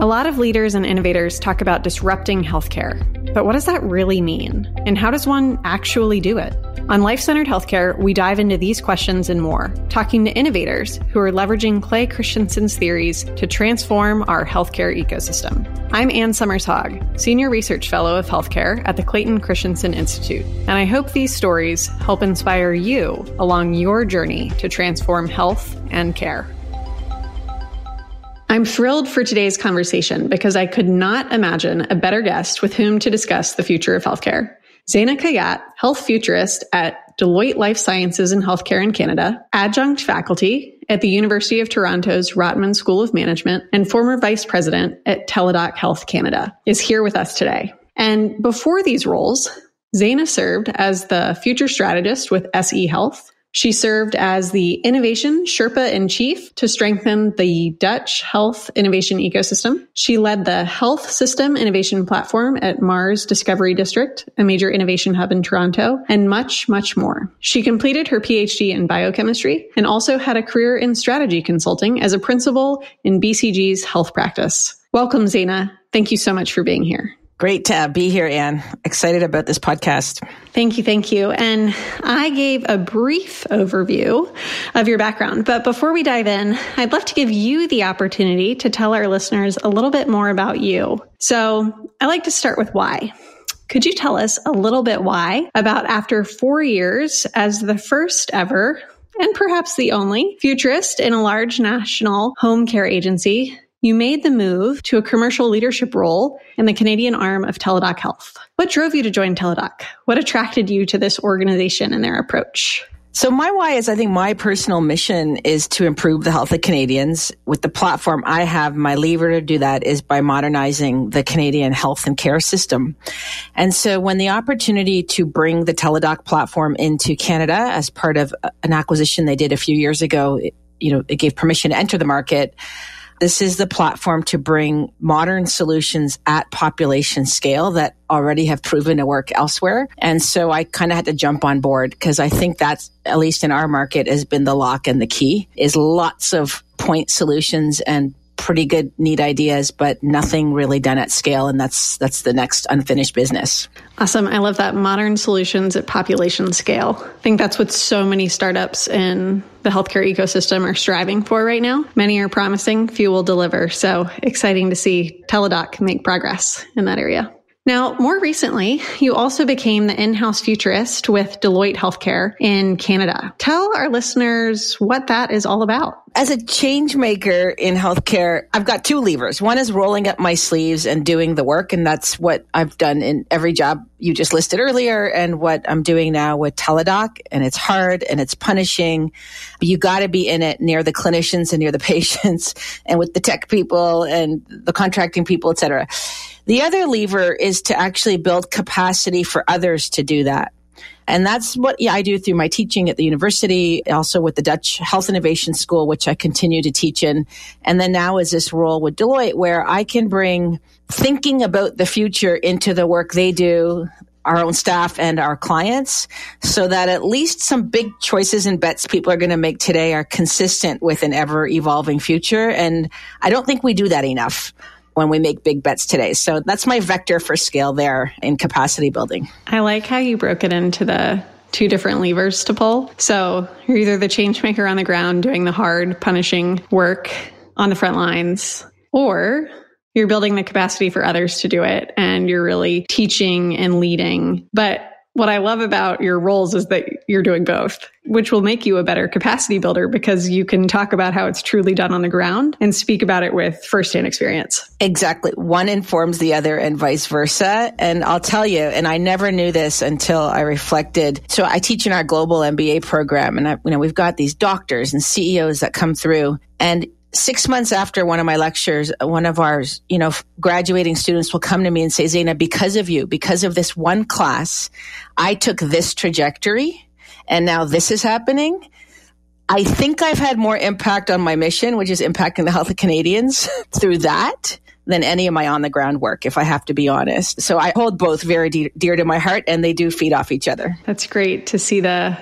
A lot of leaders and innovators talk about disrupting healthcare, but what does that really mean? And how does one actually do it? On Life Centered Healthcare, we dive into these questions and more, talking to innovators who are leveraging Clay Christensen's theories to transform our healthcare ecosystem. I'm Ann Somers-Hogg, Senior Research Fellow of Healthcare at the Clayton Christensen Institute, and I hope these stories help inspire you along your journey to transform health and care. I'm thrilled for today's conversation because I could not imagine a better guest with whom to discuss the future of healthcare. Zayna Khayat, health futurist at Deloitte Life Sciences and Healthcare in Canada, adjunct faculty at the University of Toronto's Rotman School of Management, and former vice president at Teladoc Health Canada, is here with us today. And before these roles, Zeina served as the future strategist with SE Health, she served as the innovation Sherpa in chief to strengthen the Dutch health innovation ecosystem. She led the health system innovation platform at Mars Discovery District, a major innovation hub in Toronto, and much, much more. She completed her PhD in biochemistry and also had a career in strategy consulting as a principal in BCG's health practice. Welcome, Zayna. Thank you so much for being here. Great to be here, Ann. Excited about this podcast. Thank you. Thank you. And I gave a brief overview of your background. But before we dive in, I'd love to give you the opportunity to tell our listeners a little bit more about you. So I like to start with why. Could you tell us a little bit why about after four years as the first ever and perhaps the only futurist in a large national home care agency you made the move to a commercial leadership role in the Canadian arm of Teladoc Health. What drove you to join Teladoc? What attracted you to this organization and their approach? So my why is I think my personal mission is to improve the health of Canadians. With the platform I have, my lever to do that is by modernizing the Canadian health and care system. And so when the opportunity to bring the Teladoc platform into Canada as part of an acquisition they did a few years ago, you know, it gave permission to enter the market. This is the platform to bring modern solutions at population scale that already have proven to work elsewhere. And so I kind of had to jump on board because I think that's, at least in our market, has been the lock and the key is lots of point solutions and pretty good neat ideas but nothing really done at scale and that's that's the next unfinished business awesome i love that modern solutions at population scale i think that's what so many startups in the healthcare ecosystem are striving for right now. Many are promising, few will deliver. So exciting to see Teladoc make progress in that area. Now, more recently, you also became the in-house futurist with Deloitte Healthcare in Canada. Tell our listeners what that is all about. As a change maker in healthcare, I've got two levers. One is rolling up my sleeves and doing the work. And that's what I've done in every job you just listed earlier and what I'm doing now with Teladoc. And it's hard and it's punishing. You got to be in it near the clinicians and near the patients and with the tech people and the contracting people, et cetera. The other lever is to actually build capacity for others to do that. And that's what I do through my teaching at the university, also with the Dutch Health Innovation School, which I continue to teach in. And then now is this role with Deloitte where I can bring thinking about the future into the work they do, our own staff and our clients so that at least some big choices and bets people are going to make today are consistent with an ever evolving future. And I don't think we do that enough when we make big bets today. So that's my vector for scale there in capacity building. I like how you broke it into the two different levers to pull. So you're either the change maker on the ground doing the hard, punishing work on the front lines, or you're building the capacity for others to do it and you're really teaching and leading. But what I love about your roles is that you're doing both, which will make you a better capacity builder because you can talk about how it's truly done on the ground and speak about it with firsthand experience. Exactly. One informs the other and vice versa. And I'll tell you, and I never knew this until I reflected. So I teach in our global MBA program and I, you know, we've got these doctors and CEOs that come through and six months after one of my lectures, one of our, you know, graduating students will come to me and say, Zayna, because of you, because of this one class, I took this trajectory and now this is happening. I think I've had more impact on my mission, which is impacting the health of Canadians through that than any of my on the ground work, if I have to be honest. So I hold both very de- dear to my heart and they do feed off each other. That's great to see the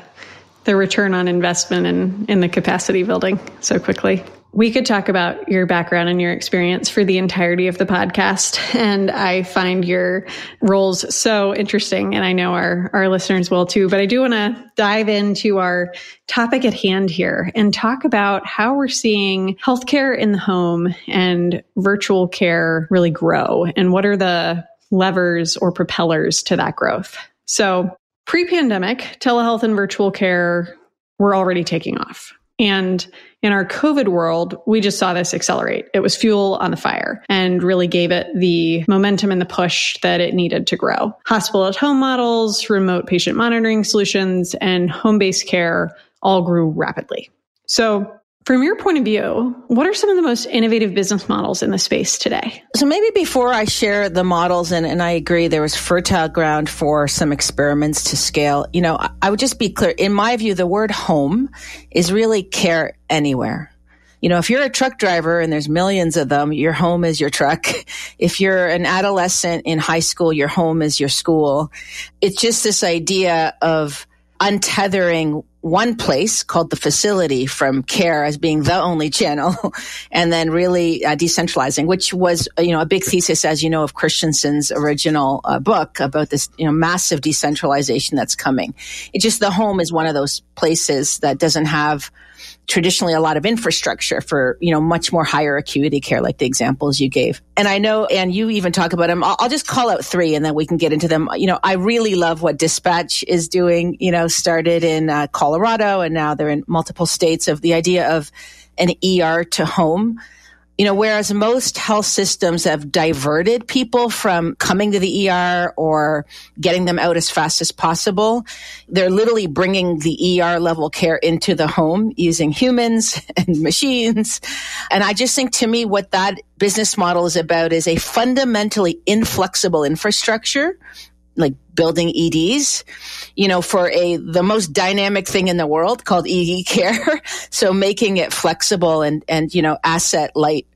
the return on investment in, in the capacity building so quickly. We could talk about your background and your experience for the entirety of the podcast. And I find your roles so interesting. And I know our, our listeners will too. But I do want to dive into our topic at hand here and talk about how we're seeing healthcare in the home and virtual care really grow. And what are the levers or propellers to that growth? So pre pandemic, telehealth and virtual care were already taking off. And in our COVID world, we just saw this accelerate. It was fuel on the fire and really gave it the momentum and the push that it needed to grow. Hospital at home models, remote patient monitoring solutions, and home based care all grew rapidly. So from your point of view, what are some of the most innovative business models in the space today? So maybe before I share the models, and, and I agree, there was fertile ground for some experiments to scale. You know, I would just be clear. In my view, the word home is really care anywhere. You know, if you're a truck driver and there's millions of them, your home is your truck. If you're an adolescent in high school, your home is your school. It's just this idea of untethering one place called the facility from care as being the only channel and then really uh, decentralizing which was you know a big thesis as you know of christensen's original uh, book about this you know massive decentralization that's coming. It just the home is one of those places that doesn't have traditionally a lot of infrastructure for, you know, much more higher acuity care, like the examples you gave. And I know, and you even talk about them. I'll, I'll, just call out three and then we can get into them. You know, I really love what Dispatch is doing, you know, started in uh, Colorado and now they're in multiple states of the idea of an ER to home you know, whereas most health systems have diverted people from coming to the ER or getting them out as fast as possible, they're literally bringing the ER level care into the home using humans and machines. And I just think to me, what that business model is about is a fundamentally inflexible infrastructure like building EDs, you know, for a, the most dynamic thing in the world called ED care. so making it flexible and, and, you know, asset light.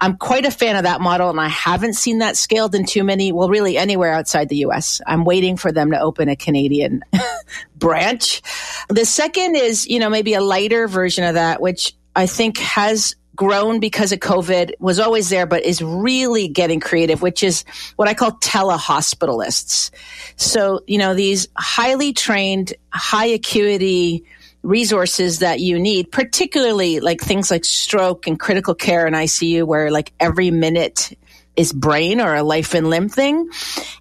I'm quite a fan of that model and I haven't seen that scaled in too many, well, really anywhere outside the US. I'm waiting for them to open a Canadian branch. The second is, you know, maybe a lighter version of that, which I think has grown because of COVID, was always there, but is really getting creative, which is what I call telehospitalists. So, you know, these highly trained, high acuity resources that you need, particularly like things like stroke and critical care and ICU, where like every minute is brain or a life and limb thing.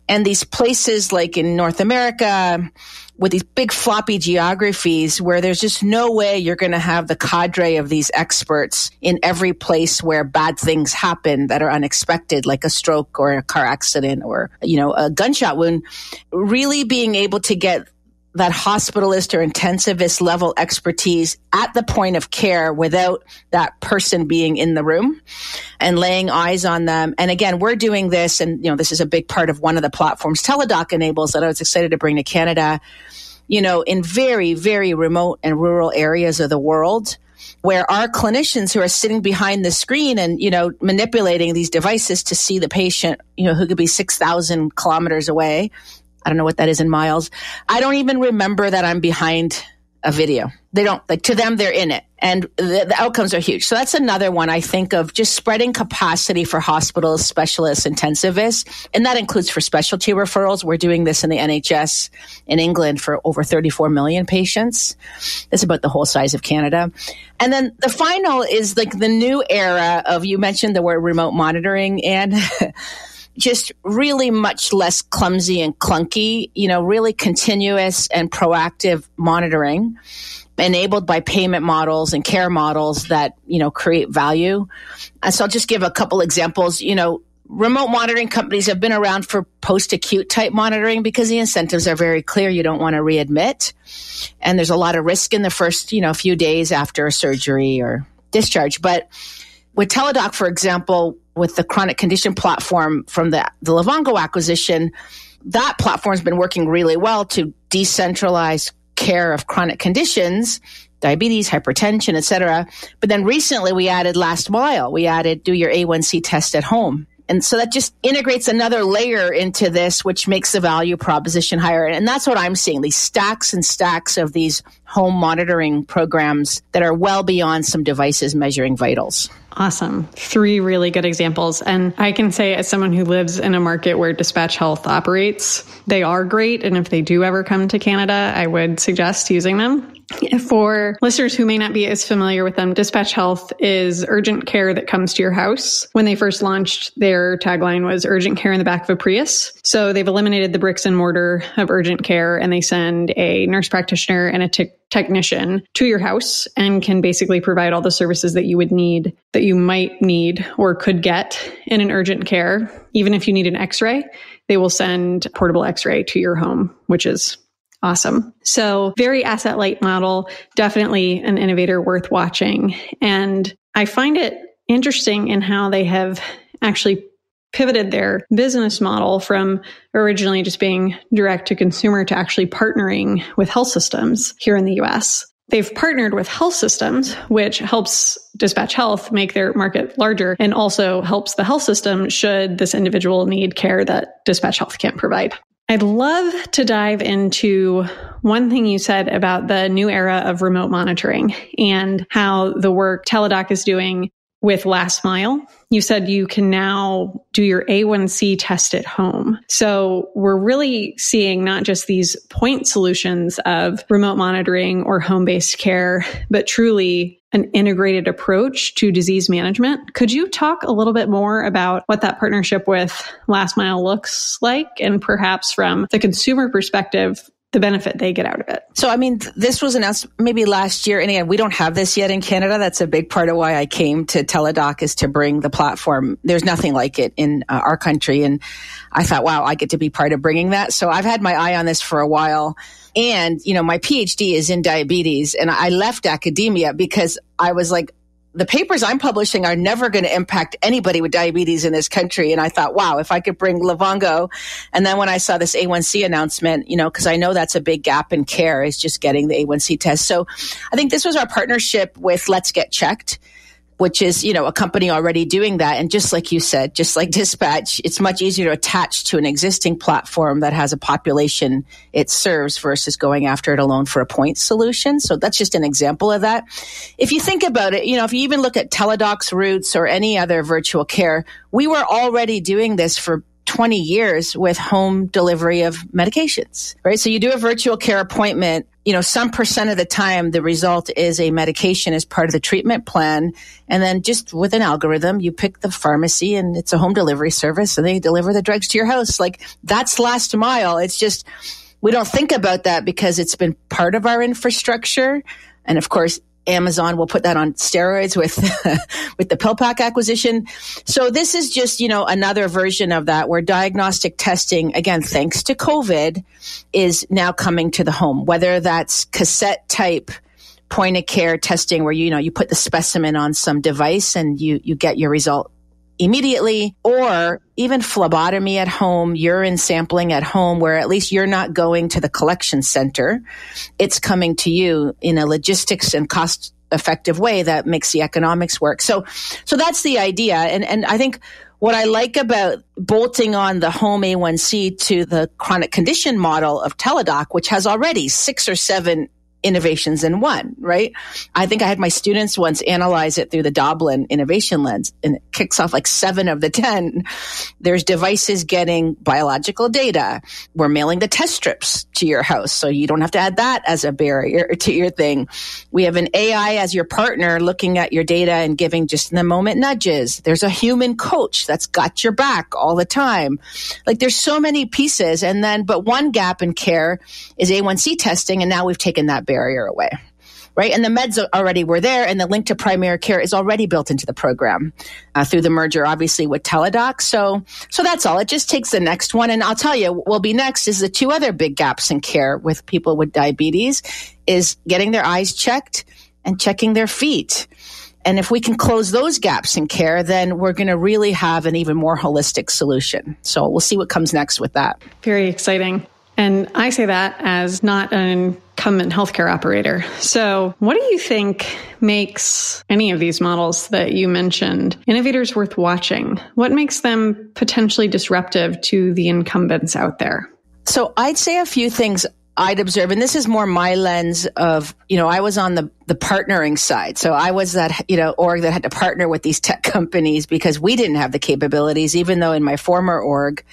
And these places like in North America, with these big floppy geographies where there's just no way you're going to have the cadre of these experts in every place where bad things happen that are unexpected, like a stroke or a car accident or, you know, a gunshot wound. Really being able to get that hospitalist or intensivist level expertise at the point of care without that person being in the room and laying eyes on them. And again, we're doing this, and you know, this is a big part of one of the platforms Teladoc enables that I was excited to bring to Canada. You know, in very, very remote and rural areas of the world, where our clinicians who are sitting behind the screen and you know manipulating these devices to see the patient you know who could be 6000 kilometers away I don't know what that is in miles. I don't even remember that I'm behind a video. They don't like to them, they're in it and the, the, outcomes are huge. So that's another one I think of just spreading capacity for hospitals, specialists, intensivists. And that includes for specialty referrals. We're doing this in the NHS in England for over 34 million patients. That's about the whole size of Canada. And then the final is like the new era of, you mentioned the word remote monitoring and just really much less clumsy and clunky, you know, really continuous and proactive monitoring enabled by payment models and care models that, you know, create value. And so I'll just give a couple examples, you know, remote monitoring companies have been around for post acute type monitoring because the incentives are very clear. You don't want to readmit. And there's a lot of risk in the first, you know, few days after a surgery or discharge. But with Teladoc, for example, with the chronic condition platform from the, the Livongo acquisition, that platform's been working really well to decentralize care of chronic conditions, diabetes, hypertension, etc. But then recently we added last mile. We added do your A1C test at home. And so that just integrates another layer into this, which makes the value proposition higher. And that's what I'm seeing these stacks and stacks of these home monitoring programs that are well beyond some devices measuring vitals. Awesome. Three really good examples. And I can say, as someone who lives in a market where Dispatch Health operates, they are great. And if they do ever come to Canada, I would suggest using them. For listeners who may not be as familiar with them, Dispatch Health is urgent care that comes to your house. When they first launched, their tagline was urgent care in the back of a Prius. So they've eliminated the bricks and mortar of urgent care and they send a nurse practitioner and a t- technician to your house and can basically provide all the services that you would need, that you might need or could get in an urgent care. Even if you need an x ray, they will send portable x ray to your home, which is Awesome. So very asset light model, definitely an innovator worth watching. And I find it interesting in how they have actually pivoted their business model from originally just being direct to consumer to actually partnering with health systems here in the US. They've partnered with health systems, which helps Dispatch Health make their market larger and also helps the health system should this individual need care that Dispatch Health can't provide. I'd love to dive into one thing you said about the new era of remote monitoring and how the work Teladoc is doing with last mile. You said you can now do your A1C test at home. So we're really seeing not just these point solutions of remote monitoring or home based care, but truly an integrated approach to disease management. Could you talk a little bit more about what that partnership with Last Mile looks like and perhaps from the consumer perspective, the benefit they get out of it. So, I mean, this was announced maybe last year. And again, we don't have this yet in Canada. That's a big part of why I came to Teladoc is to bring the platform. There's nothing like it in uh, our country. And I thought, wow, I get to be part of bringing that. So I've had my eye on this for a while. And, you know, my PhD is in diabetes and I left academia because I was like, the papers I'm publishing are never going to impact anybody with diabetes in this country. And I thought, wow, if I could bring Livongo. And then when I saw this A1C announcement, you know, because I know that's a big gap in care is just getting the A1C test. So I think this was our partnership with Let's Get Checked which is, you know, a company already doing that. And just like you said, just like dispatch, it's much easier to attach to an existing platform that has a population it serves versus going after it alone for a point solution. So that's just an example of that. If you think about it, you know, if you even look at Teladoc's roots or any other virtual care, we were already doing this for 20 years with home delivery of medications, right? So you do a virtual care appointment, you know, some percent of the time the result is a medication as part of the treatment plan. And then just with an algorithm, you pick the pharmacy and it's a home delivery service and they deliver the drugs to your house. Like that's last mile. It's just, we don't think about that because it's been part of our infrastructure. And of course, Amazon will put that on steroids with with the PillPack acquisition. So this is just, you know, another version of that where diagnostic testing again thanks to COVID is now coming to the home, whether that's cassette type point of care testing where you know you put the specimen on some device and you you get your result immediately or even phlebotomy at home, urine sampling at home, where at least you're not going to the collection center. It's coming to you in a logistics and cost effective way that makes the economics work. So, so that's the idea. And, and I think what I like about bolting on the home A1C to the chronic condition model of Teladoc, which has already six or seven innovations in one, right? I think I had my students once analyze it through the Doblin innovation lens and it kicks off like seven of the 10. There's devices getting biological data. We're mailing the test strips to your house. So you don't have to add that as a barrier to your thing. We have an AI as your partner looking at your data and giving just in the moment nudges. There's a human coach that's got your back all the time. Like there's so many pieces. And then, but one gap in care is A1C testing. And now we've taken that barrier away right? And the meds already were there, and the link to primary care is already built into the program uh, through the merger, obviously with Teladoc. So, so that's all. It just takes the next one, and I'll tell you, what will be next is the two other big gaps in care with people with diabetes is getting their eyes checked and checking their feet. And if we can close those gaps in care, then we're going to really have an even more holistic solution. So we'll see what comes next with that. Very exciting. And I say that as not an incumbent healthcare operator. So, what do you think makes any of these models that you mentioned innovators worth watching? What makes them potentially disruptive to the incumbents out there? So, I'd say a few things. I'd observe, and this is more my lens of, you know, I was on the, the partnering side. So I was that, you know, org that had to partner with these tech companies because we didn't have the capabilities, even though in my former org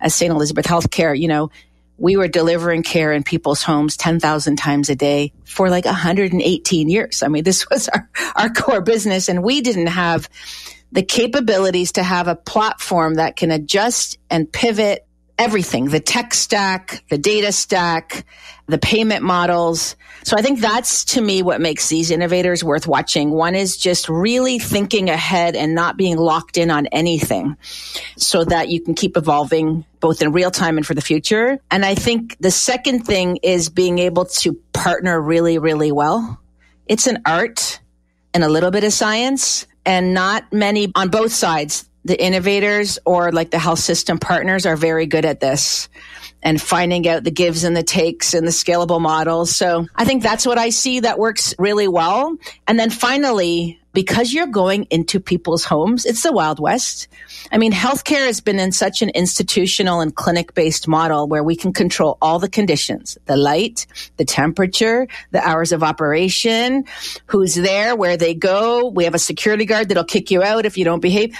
as St. Elizabeth Healthcare, you know, we were delivering care in people's homes 10,000 times a day for like 118 years. I mean, this was our, our core business and we didn't have the capabilities to have a platform that can adjust and pivot everything the tech stack, the data stack, the payment models. So I think that's to me what makes these innovators worth watching. One is just really thinking ahead and not being locked in on anything so that you can keep evolving both in real time and for the future. And I think the second thing is being able to partner really, really well. It's an art and a little bit of science and not many on both sides the innovators or like the health system partners are very good at this and finding out the gives and the takes and the scalable models. So I think that's what I see that works really well. And then finally, because you're going into people's homes, it's the Wild West. I mean, healthcare has been in such an institutional and clinic based model where we can control all the conditions, the light, the temperature, the hours of operation, who's there, where they go. We have a security guard that'll kick you out if you don't behave.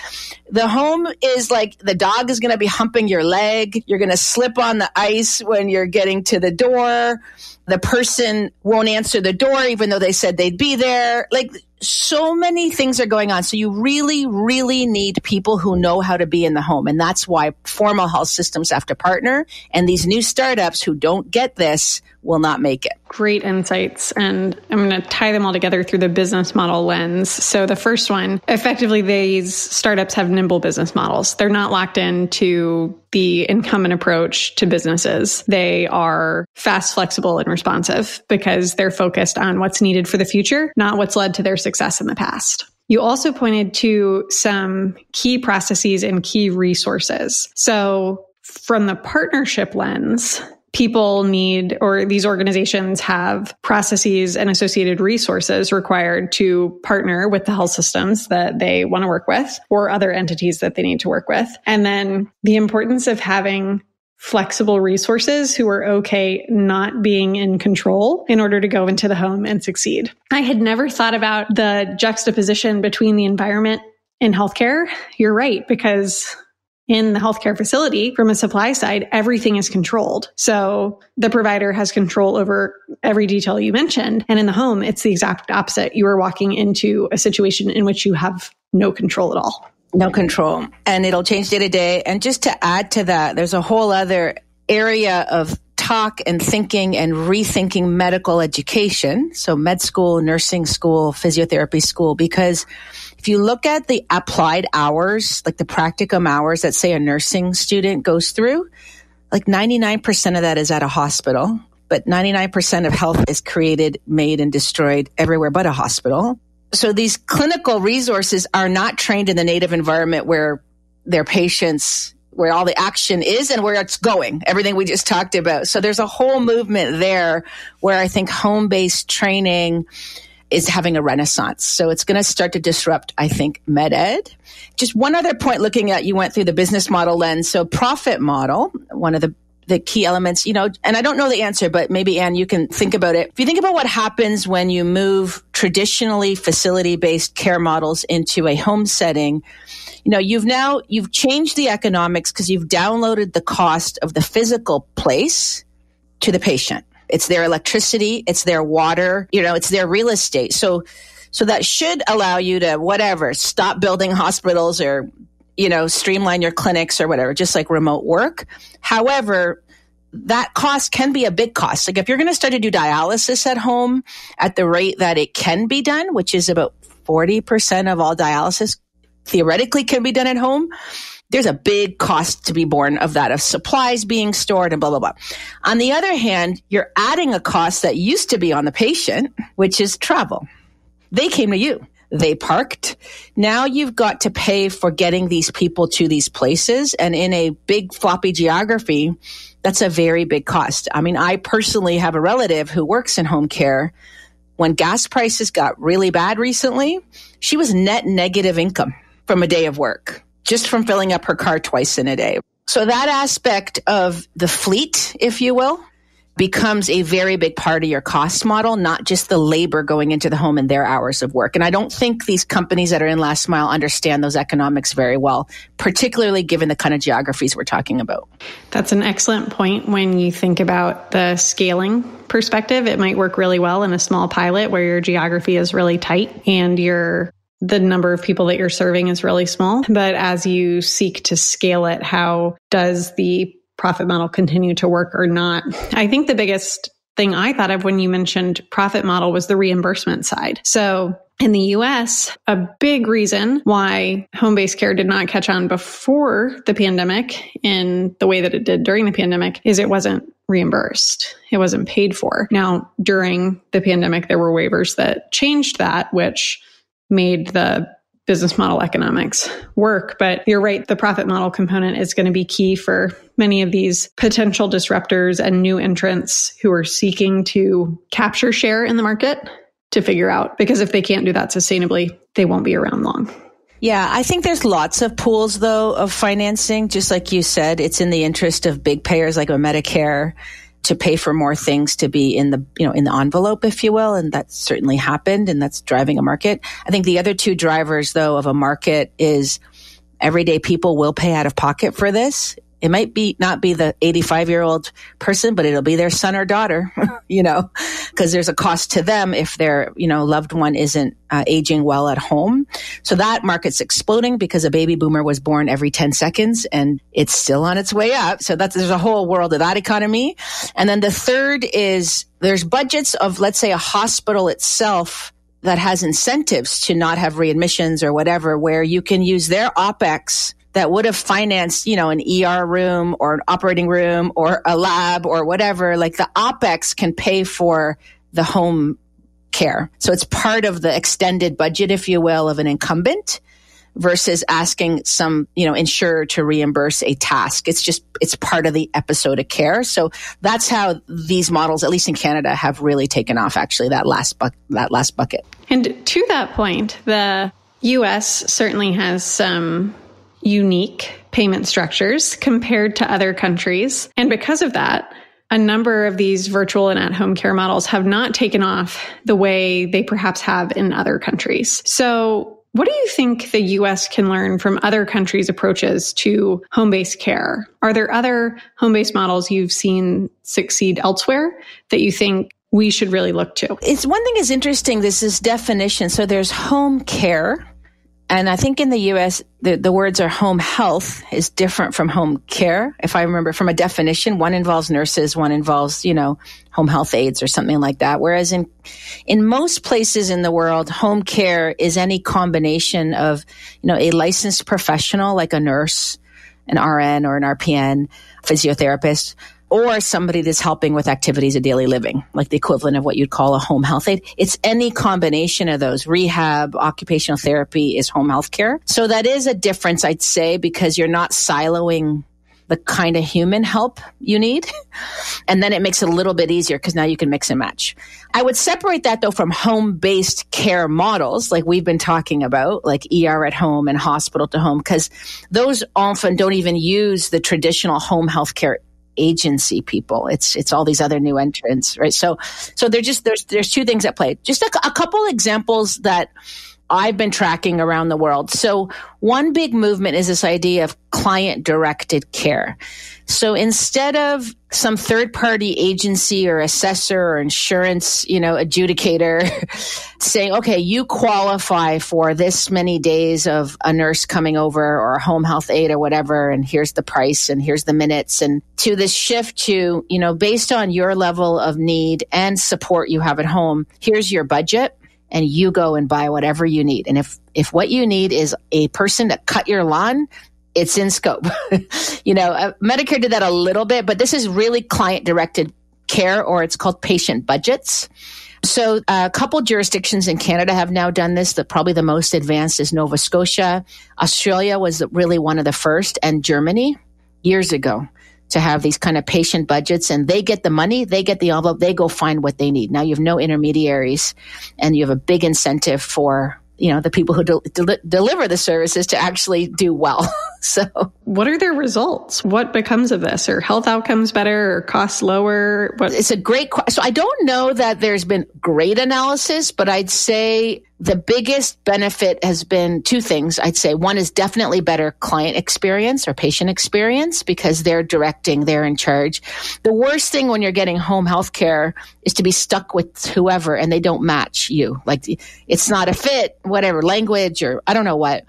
The home is like the dog is going to be humping your leg. You're going to slip on the ice when you're getting to the door. The person won't answer the door even though they said they'd be there. Like so many things are going on. So you really, really need people who know how to be in the home. And that's why formal health systems have to partner. And these new startups who don't get this will not make it. Great insights. And I'm going to tie them all together through the business model lens. So the first one, effectively, these startups have nimble business models. They're not locked into the incumbent approach to businesses. They are fast, flexible, and responsive because they're focused on what's needed for the future, not what's led to their success in the past. You also pointed to some key processes and key resources. So from the partnership lens, people need or these organizations have processes and associated resources required to partner with the health systems that they want to work with or other entities that they need to work with. And then the importance of having flexible resources who are okay not being in control in order to go into the home and succeed. I had never thought about the juxtaposition between the environment in healthcare. You're right, because in the healthcare facility from a supply side, everything is controlled. So the provider has control over every detail you mentioned. And in the home, it's the exact opposite. You are walking into a situation in which you have no control at all. No control. And it'll change day to day. And just to add to that, there's a whole other area of talk and thinking and rethinking medical education. So med school, nursing school, physiotherapy school, because if you look at the applied hours, like the practicum hours that say a nursing student goes through, like 99% of that is at a hospital, but 99% of health is created, made and destroyed everywhere but a hospital. So these clinical resources are not trained in the native environment where their patients where all the action is and where it's going, everything we just talked about. So there's a whole movement there where I think home based training is having a renaissance. So it's going to start to disrupt, I think, med ed. Just one other point looking at, you went through the business model lens. So profit model, one of the the key elements, you know, and I don't know the answer, but maybe Ann, you can think about it. If you think about what happens when you move traditionally facility based care models into a home setting, you know, you've now, you've changed the economics because you've downloaded the cost of the physical place to the patient. It's their electricity, it's their water, you know, it's their real estate. So, so that should allow you to whatever, stop building hospitals or, you know, streamline your clinics or whatever, just like remote work. However, that cost can be a big cost. Like if you're going to start to do dialysis at home at the rate that it can be done, which is about 40% of all dialysis theoretically can be done at home, there's a big cost to be borne of that, of supplies being stored and blah, blah, blah. On the other hand, you're adding a cost that used to be on the patient, which is travel. They came to you. they parked. Now you've got to pay for getting these people to these places. And in a big floppy geography, that's a very big cost. I mean, I personally have a relative who works in home care. When gas prices got really bad recently, she was net negative income from a day of work, just from filling up her car twice in a day. So that aspect of the fleet, if you will, becomes a very big part of your cost model, not just the labor going into the home and their hours of work. And I don't think these companies that are in last mile understand those economics very well, particularly given the kind of geographies we're talking about. That's an excellent point when you think about the scaling perspective. It might work really well in a small pilot where your geography is really tight and your the number of people that you're serving is really small. But as you seek to scale it, how does the profit model continue to work or not. I think the biggest thing I thought of when you mentioned profit model was the reimbursement side. So in the US, a big reason why home based care did not catch on before the pandemic in the way that it did during the pandemic is it wasn't reimbursed. It wasn't paid for. Now, during the pandemic, there were waivers that changed that, which made the business model economics work. But you're right, the profit model component is going to be key for many of these potential disruptors and new entrants who are seeking to capture share in the market to figure out. Because if they can't do that sustainably, they won't be around long. Yeah, I think there's lots of pools though of financing. Just like you said, it's in the interest of big payers like a Medicare to pay for more things to be in the you know in the envelope if you will and that's certainly happened and that's driving a market. I think the other two drivers though of a market is everyday people will pay out of pocket for this it might be not be the 85 year old person, but it'll be their son or daughter, you know, because there's a cost to them if their, you know, loved one isn't uh, aging well at home. So that market's exploding because a baby boomer was born every 10 seconds and it's still on its way up. So that's, there's a whole world of that economy. And then the third is there's budgets of, let's say, a hospital itself that has incentives to not have readmissions or whatever, where you can use their OPEX that would have financed, you know, an ER room or an operating room or a lab or whatever, like the OPEX can pay for the home care. So it's part of the extended budget, if you will, of an incumbent versus asking some, you know, insurer to reimburse a task. It's just, it's part of the episode of care. So that's how these models, at least in Canada, have really taken off actually that last that last bucket. And to that point, the US certainly has some unique payment structures compared to other countries. And because of that, a number of these virtual and at home care models have not taken off the way they perhaps have in other countries. So, what do you think the US can learn from other countries' approaches to home based care? Are there other home based models you've seen succeed elsewhere that you think we should really look to? It's one thing is interesting. This is definition. So there's home care, and I think in the US, the, the words are home health is different from home care. If I remember from a definition, one involves nurses, one involves, you know, home health aides or something like that. Whereas in, in most places in the world, home care is any combination of, you know, a licensed professional like a nurse, an RN or an RPN, physiotherapist, or somebody that's helping with activities of daily living, like the equivalent of what you'd call a home health aide. It's any combination of those. Rehab, occupational therapy is home health care. So that is a difference, I'd say, because you're not siloing the kind of human help you need. And then it makes it a little bit easier because now you can mix and match. I would separate that though from home based care models like we've been talking about, like ER at home and hospital to home, because those often don't even use the traditional home health care agency people. It's it's all these other new entrants, right? So so there's just there's there's two things at play. Just a, a couple examples that I've been tracking around the world. So one big movement is this idea of client directed care. So instead of some third party agency or assessor or insurance, you know, adjudicator saying, okay, you qualify for this many days of a nurse coming over or a home health aide or whatever, and here's the price and here's the minutes and to this shift to, you know, based on your level of need and support you have at home, here's your budget and you go and buy whatever you need. And if, if what you need is a person to cut your lawn, it's in scope. you know, uh, Medicare did that a little bit, but this is really client directed care or it's called patient budgets. So uh, a couple jurisdictions in Canada have now done this. The probably the most advanced is Nova Scotia. Australia was really one of the first, and Germany years ago to have these kind of patient budgets and they get the money, they get the envelope, they go find what they need. Now you have no intermediaries and you have a big incentive for you know the people who de- de- deliver the services to actually do well so what are their results what becomes of this are health outcomes better or costs lower what? it's a great question so i don't know that there's been great analysis but i'd say the biggest benefit has been two things. I'd say one is definitely better client experience or patient experience because they're directing, they're in charge. The worst thing when you're getting home health care is to be stuck with whoever and they don't match you. Like it's not a fit, whatever language or I don't know what.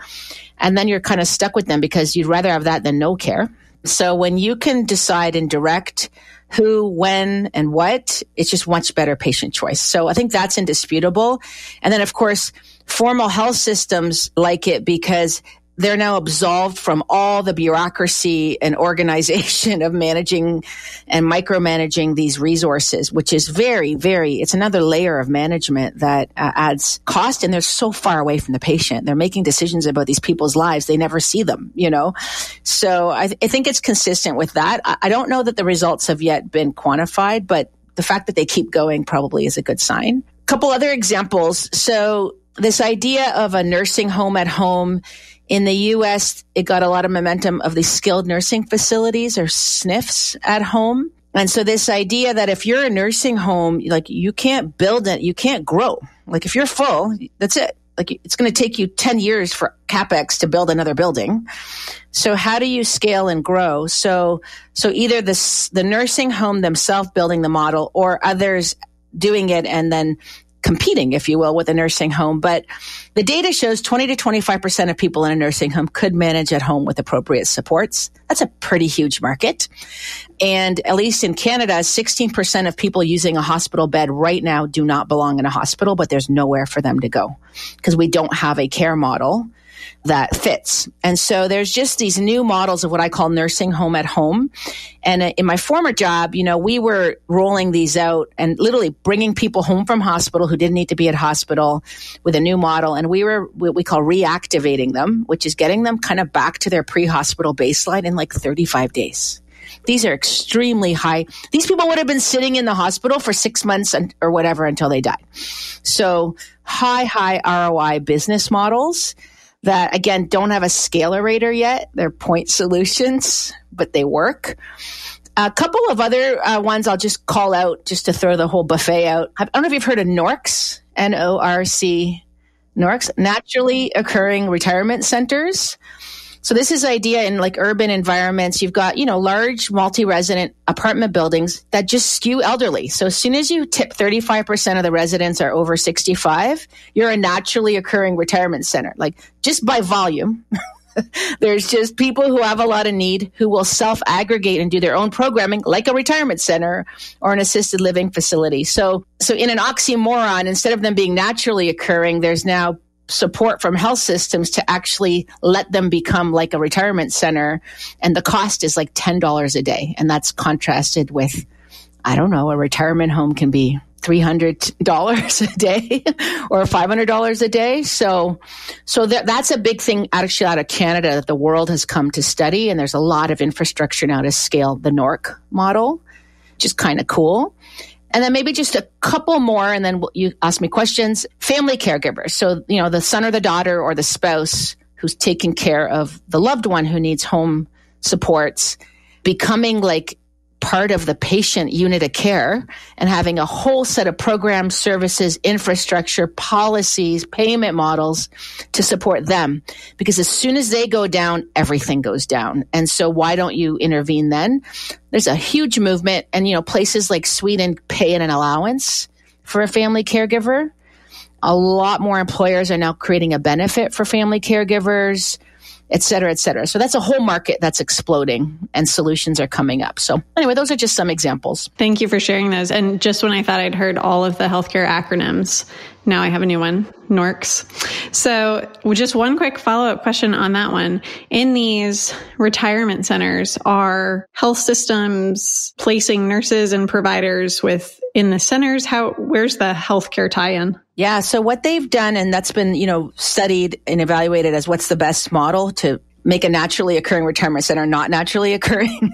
And then you're kind of stuck with them because you'd rather have that than no care. So when you can decide and direct who, when, and what, it's just much better patient choice. So I think that's indisputable. And then, of course, formal health systems like it because they're now absolved from all the bureaucracy and organization of managing and micromanaging these resources, which is very, very, it's another layer of management that uh, adds cost and they're so far away from the patient. They're making decisions about these people's lives. They never see them, you know? So I, th- I think it's consistent with that. I-, I don't know that the results have yet been quantified, but the fact that they keep going probably is a good sign. A couple other examples. So this idea of a nursing home at home in the US, it got a lot of momentum of these skilled nursing facilities or SNFs at home. And so this idea that if you're a nursing home, like you can't build it, you can't grow. Like if you're full, that's it. Like it's going to take you 10 years for capex to build another building. So how do you scale and grow? So, so either the, the nursing home themselves building the model or others doing it and then competing, if you will, with a nursing home. But the data shows 20 to 25% of people in a nursing home could manage at home with appropriate supports. That's a pretty huge market. And at least in Canada, 16% of people using a hospital bed right now do not belong in a hospital, but there's nowhere for them to go because we don't have a care model that fits. And so there's just these new models of what I call nursing home at home. And uh, in my former job, you know, we were rolling these out and literally bringing people home from hospital who didn't need to be at hospital with a new model. And we were what we call reactivating them, which is getting them kind of back to their pre-hospital baseline in like 35 days. These are extremely high. These people would have been sitting in the hospital for six months or whatever until they died. So high, high ROI business models that again don't have a scalerator yet. They're point solutions, but they work. A couple of other uh, ones I'll just call out just to throw the whole buffet out. I don't know if you've heard of NORCs, N O R C, NORCs, naturally occurring retirement centers. So this is idea in like urban environments. You've got, you know, large multi-resident apartment buildings that just skew elderly. So as soon as you tip 35% of the residents are over 65, you're a naturally occurring retirement center, like just by volume. There's just people who have a lot of need who will self aggregate and do their own programming like a retirement center or an assisted living facility. So, so in an oxymoron, instead of them being naturally occurring, there's now support from health systems to actually let them become like a retirement center. And the cost is like $10 a day. And that's contrasted with, I don't know, a retirement home can be $300 a day or $500 a day. So, so that, that's a big thing actually out of Canada that the world has come to study. And there's a lot of infrastructure now to scale the NORC model, which is kind of cool. And then maybe just a couple more, and then you ask me questions. Family caregivers. So, you know, the son or the daughter or the spouse who's taking care of the loved one who needs home supports, becoming like part of the patient unit of care and having a whole set of programs, services, infrastructure, policies, payment models to support them. Because as soon as they go down, everything goes down. And so why don't you intervene then? There's a huge movement and, you know, places like Sweden pay an allowance for a family caregiver. A lot more employers are now creating a benefit for family caregivers et cetera, et cetera. So that's a whole market that's exploding and solutions are coming up. So anyway, those are just some examples. Thank you for sharing those. And just when I thought I'd heard all of the healthcare acronyms, now I have a new one, NORCS. So just one quick follow up question on that one. In these retirement centers, are health systems placing nurses and providers with in the centers? How, where's the healthcare tie in? Yeah. So what they've done, and that's been, you know, studied and evaluated as what's the best model to make a naturally occurring retirement center not naturally occurring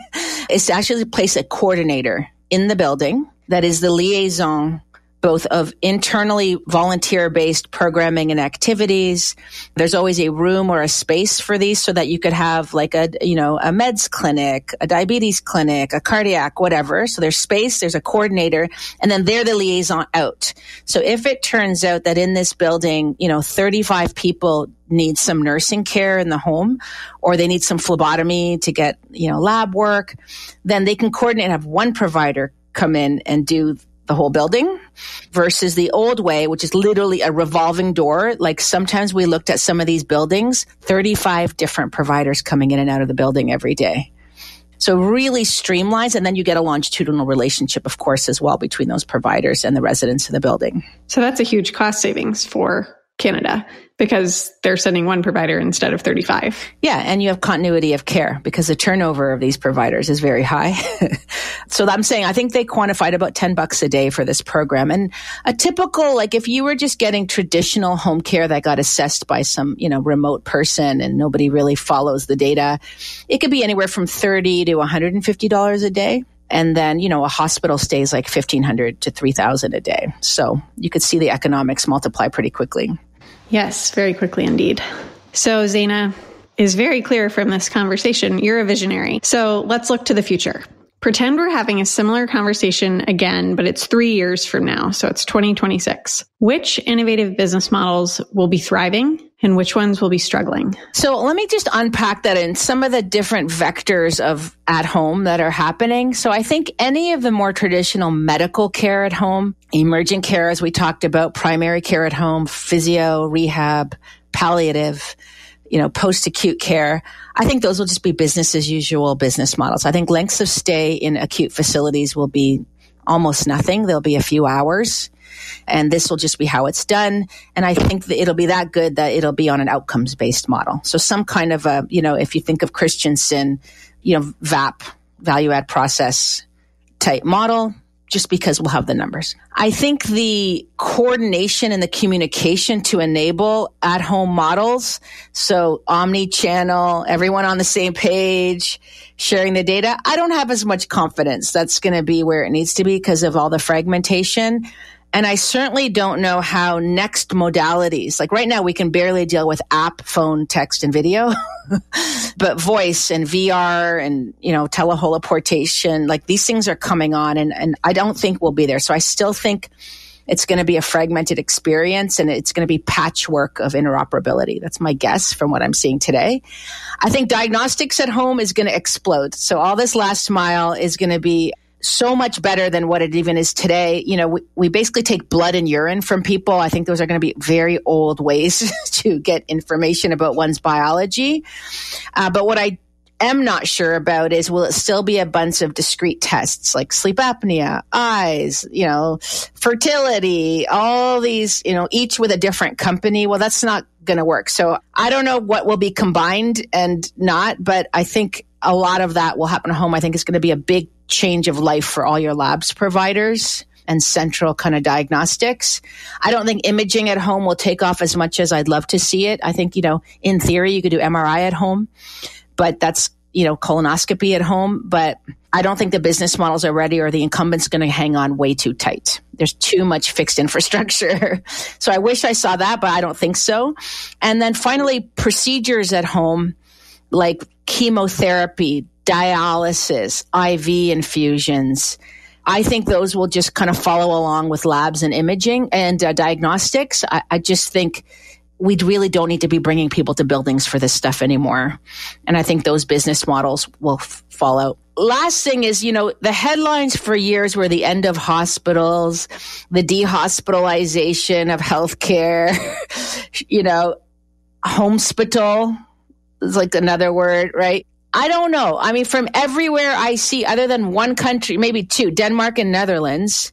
is to actually place a coordinator in the building that is the liaison both of internally volunteer based programming and activities. There's always a room or a space for these so that you could have like a, you know, a meds clinic, a diabetes clinic, a cardiac, whatever. So there's space, there's a coordinator, and then they're the liaison out. So if it turns out that in this building, you know, 35 people need some nursing care in the home or they need some phlebotomy to get, you know, lab work, then they can coordinate, and have one provider come in and do the whole building versus the old way, which is literally a revolving door. Like sometimes we looked at some of these buildings, 35 different providers coming in and out of the building every day. So really streamlines and then you get a longitudinal relationship, of course, as well between those providers and the residents of the building. So that's a huge cost savings for Canada because they're sending one provider instead of 35. Yeah, and you have continuity of care because the turnover of these providers is very high. so I'm saying I think they quantified about 10 bucks a day for this program. And a typical like if you were just getting traditional home care that got assessed by some, you know, remote person and nobody really follows the data, it could be anywhere from 30 to 150 dollars a day and then you know a hospital stays like 1500 to 3000 a day so you could see the economics multiply pretty quickly Yes, very quickly indeed. So, Zayna is very clear from this conversation. You're a visionary. So, let's look to the future. Pretend we're having a similar conversation again, but it's three years from now. So it's 2026. Which innovative business models will be thriving and which ones will be struggling? So let me just unpack that in some of the different vectors of at home that are happening. So I think any of the more traditional medical care at home, emergent care, as we talked about, primary care at home, physio, rehab, palliative, you know, post acute care. I think those will just be business as usual business models. I think lengths of stay in acute facilities will be almost nothing. There'll be a few hours and this will just be how it's done. And I think that it'll be that good that it'll be on an outcomes based model. So some kind of a, you know, if you think of Christensen, you know, VAP, value add process type model, just because we'll have the numbers. I think the coordination and the communication to enable at home models. So omni channel, everyone on the same page, sharing the data. I don't have as much confidence that's going to be where it needs to be because of all the fragmentation. And I certainly don't know how next modalities, like right now, we can barely deal with app, phone, text, and video, but voice and VR and, you know, teleholoportation, like these things are coming on and, and I don't think we'll be there. So I still think it's going to be a fragmented experience and it's going to be patchwork of interoperability. That's my guess from what I'm seeing today. I think diagnostics at home is going to explode. So all this last mile is going to be so much better than what it even is today. You know, we, we basically take blood and urine from people. I think those are going to be very old ways to get information about one's biology. Uh, but what I am not sure about is will it still be a bunch of discrete tests like sleep apnea, eyes, you know, fertility, all these, you know, each with a different company? Well, that's not going to work. So I don't know what will be combined and not, but I think a lot of that will happen at home. I think it's going to be a big change of life for all your labs providers and central kind of diagnostics. I don't think imaging at home will take off as much as I'd love to see it. I think, you know, in theory, you could do MRI at home, but that's, you know, colonoscopy at home. But I don't think the business models are ready or the incumbent's going to hang on way too tight. There's too much fixed infrastructure. so I wish I saw that, but I don't think so. And then finally, procedures at home like chemotherapy, dialysis, IV infusions. I think those will just kind of follow along with labs and imaging and uh, diagnostics. I, I just think we really don't need to be bringing people to buildings for this stuff anymore. And I think those business models will f- fall out. Last thing is, you know, the headlines for years were the end of hospitals, the dehospitalization of healthcare, you know, hospital is like another word, right? I don't know. I mean, from everywhere I see, other than one country, maybe two, Denmark and Netherlands,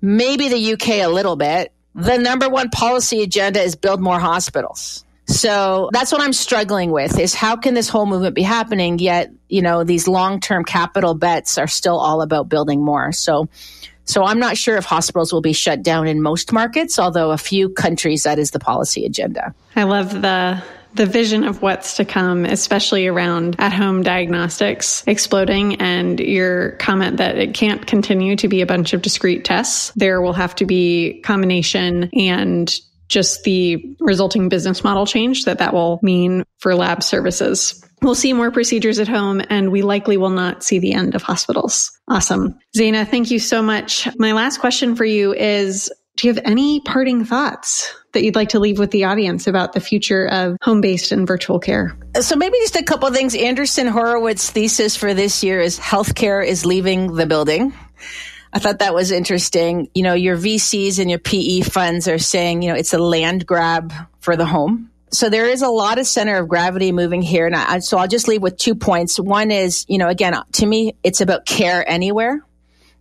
maybe the UK a little bit, the number one policy agenda is build more hospitals. So that's what I'm struggling with is how can this whole movement be happening yet, you know, these long-term capital bets are still all about building more. So so I'm not sure if hospitals will be shut down in most markets, although a few countries that is the policy agenda. I love the the vision of what's to come, especially around at home diagnostics exploding and your comment that it can't continue to be a bunch of discrete tests. There will have to be combination and just the resulting business model change that that will mean for lab services. We'll see more procedures at home and we likely will not see the end of hospitals. Awesome. Zayna, thank you so much. My last question for you is do you have any parting thoughts that you'd like to leave with the audience about the future of home based and virtual care? So, maybe just a couple things. Andreessen Horowitz's thesis for this year is healthcare is leaving the building. I thought that was interesting. You know, your VCs and your PE funds are saying, you know, it's a land grab for the home. So there is a lot of center of gravity moving here. And I, so I'll just leave with two points. One is, you know, again, to me, it's about care anywhere.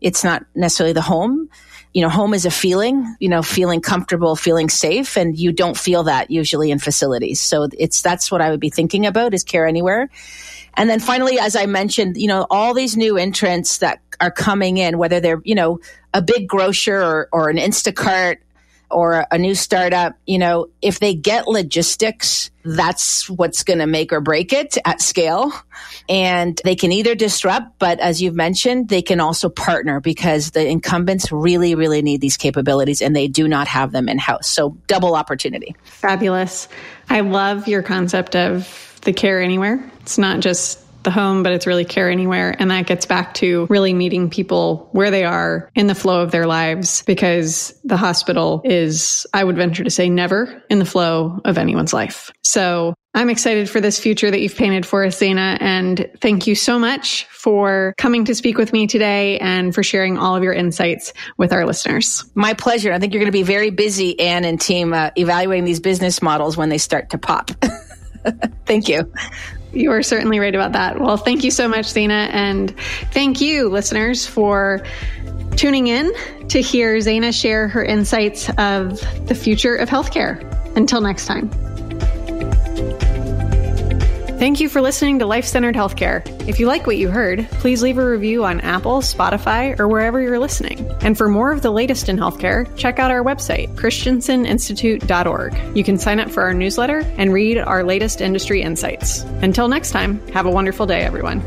It's not necessarily the home you know, home is a feeling, you know, feeling comfortable, feeling safe, and you don't feel that usually in facilities. So it's that's what I would be thinking about is care anywhere. And then finally, as I mentioned, you know, all these new entrants that are coming in, whether they're, you know, a big grocer or, or an Instacart or a new startup, you know, if they get logistics, that's what's going to make or break it at scale. And they can either disrupt, but as you've mentioned, they can also partner because the incumbents really, really need these capabilities and they do not have them in house. So double opportunity. Fabulous. I love your concept of the care anywhere. It's not just the home, but it's really care anywhere. And that gets back to really meeting people where they are in the flow of their lives because the hospital is, I would venture to say, never in the flow of anyone's life. So I'm excited for this future that you've painted for us, Zayna. And thank you so much for coming to speak with me today and for sharing all of your insights with our listeners. My pleasure. I think you're going to be very busy, Ann and team, uh, evaluating these business models when they start to pop. thank you. You are certainly right about that. Well, thank you so much, Zayna. And thank you, listeners, for tuning in to hear Zayna share her insights of the future of healthcare. Until next time. Thank you for listening to Life Centered Healthcare. If you like what you heard, please leave a review on Apple, Spotify, or wherever you're listening. And for more of the latest in healthcare, check out our website, christenseninstitute.org. You can sign up for our newsletter and read our latest industry insights. Until next time, have a wonderful day, everyone.